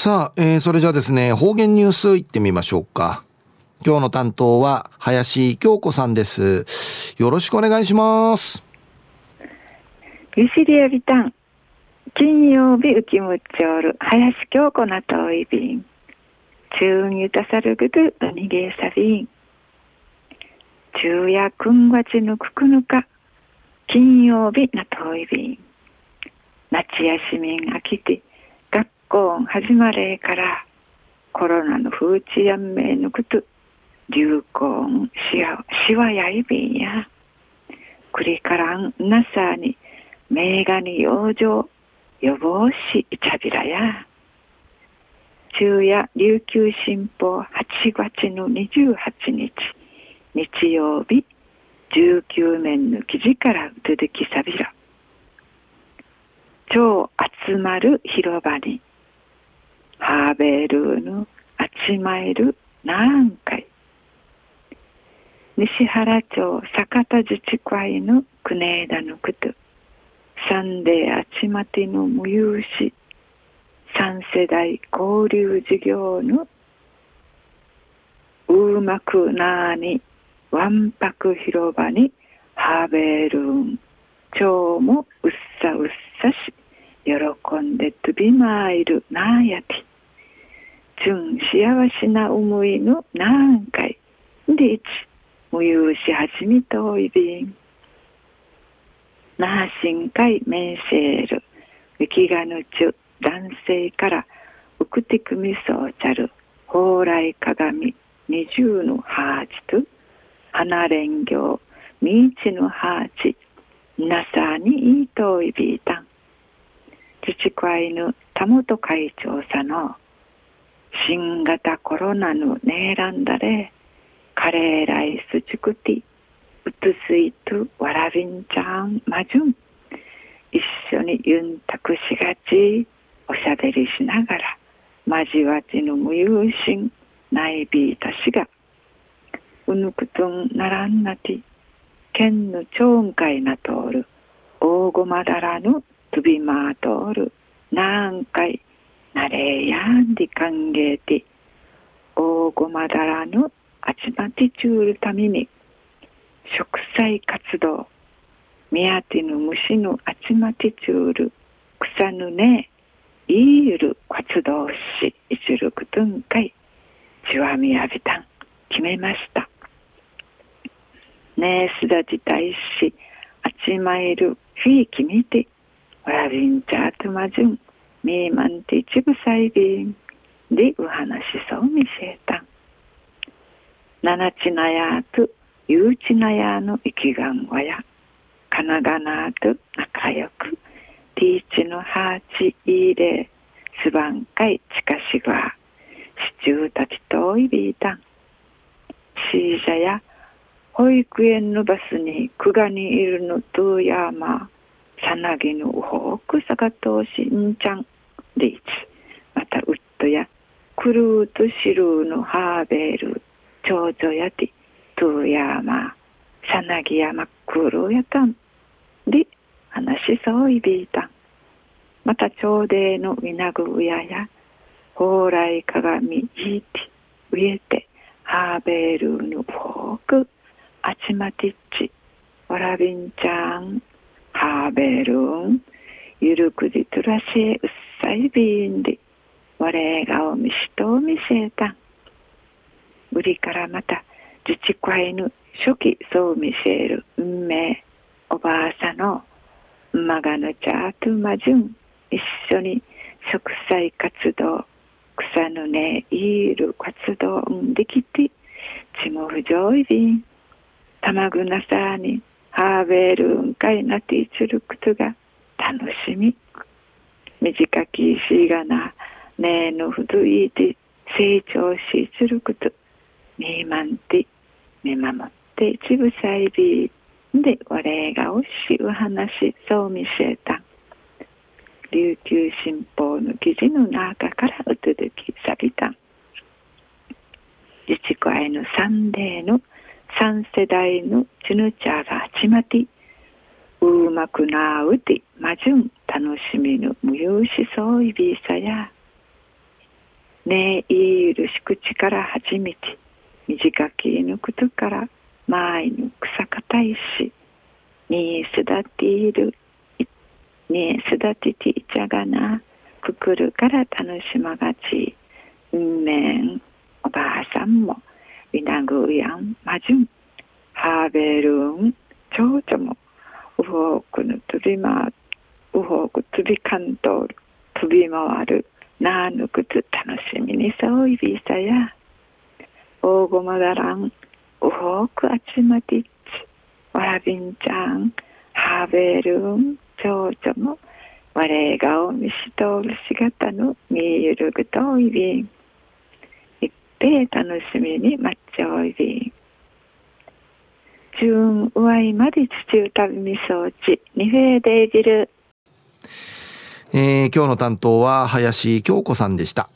さあ、えー、それじゃあですね、方言ニュースいってみましょうか。今日の担当は林京子さんです。よろしくお願いします。ゆしりやびたん。金曜日浮きむっちょる林京子なといびん。中にたさるぐどうにげさびん。昼夜くんわちぬくくぬか。金曜日なといびん。夏休みんあきて学校始まれからコロナの風知やんめぬくと流行しわしわやいびんや。くりからんなさに名画に養生予防しいちゃびらや。昼夜琉球新報8月の28日日曜日19面の記事からうつきさびら。超集まる広場にハーベルの？集まえる？何回？西原町坂田自治会の国枝のことサンデーあちまての無有し三世代交流事業のうまくなーにわんぱく広場にハーベルン蝶もうっさうっさし喜んで飛び参るなやて純幸せな思いの何回でいち無有し始めといびんなあ深海メンセールウキガヌチュ男性からウクティクミソーチャル蓬莱鏡。二重のハーチと。花蓮行ミーチのハーチ。皆さにいいといびいたん。自治会の田本会長さの新型コロナのネーランダレカレーライスチクティウトスイトワラビンちゃんマジュン一緒にユンタクしがちおしゃべりしながら交わちの無有心内ビーたしがうぬくとんならんなて県の町会な通る大ごまだらぬとびま通るなんかいなれやんで歓迎て大ごまだらぬあちまちちゅうるために植栽活動目当ての虫の集まってちゅうる草ぬねいいゆる活動し一力とんかいちわみやびたん決めました。ねえすだちたいしあちまえるフィーキミテわらびんちゃあとまじゅんみーまんてちぶさいびんでうはなしそうみせたんななちなやとゆうちなやの生きがんわや、かながなと仲良く、ティーチのハーチイーレすばんかいちかしぐわ、シチューたちとおいびいたん。シージャや保育園のバスにくがにいるのとやま、さなぎのうほくさがとしんちゃんでいち、またウッドやクルーとシルーのハーベル、長女やて、トゥーヤーマ、さなぎやまっくるやたん。で、話しそういびいたん。また、朝礼のみなぐうやや、蓬莱鏡いいて、植えて、ハーベールのフォーク、あちまてっち、わらびんちゃん、ハーベールン、ゆるくじとらしえうっさいびんで、われがおみしとみせたん。売りからまた、自治会の初期そう見せる運命おばあさんのまがのちゃとまじゅん一緒に植栽活動草の根いる活動んできてちもふじょいびんたまぐなさにハーベルんかいなていちることが楽しみ短きしがなねえのふどいて成長しちることみーまんて見守って一部細ビでお礼がおしう話そう見せた琉球新報の記事の中からうつづきさびた自治会のサンデーの三世代のチヌチャーがちまてうまくなうてまじゅん楽しみの無用しそういびさや。ねえいるし口から初めて短きぬくとから前ぬ草かたいしにすだっているにすだてていちゃがな。くくるから楽しまがち。うんめんおばあさんもウィナグやんまじゅんハーベルンちょうちょもウホークの飛びまウホーク飛びかんとる飛び回るなぬくつ楽しみにそういびさや。大ごまだらんウホークあちまてっち。わらびんちゃんハーベルンちょうちょも我がを見し通る姿の見ゆるぐといびん。一平楽しみに待っちゃおいびん。中上いまで土歌みそうち二平デイビルえー、今日の担当は林京子さんでした。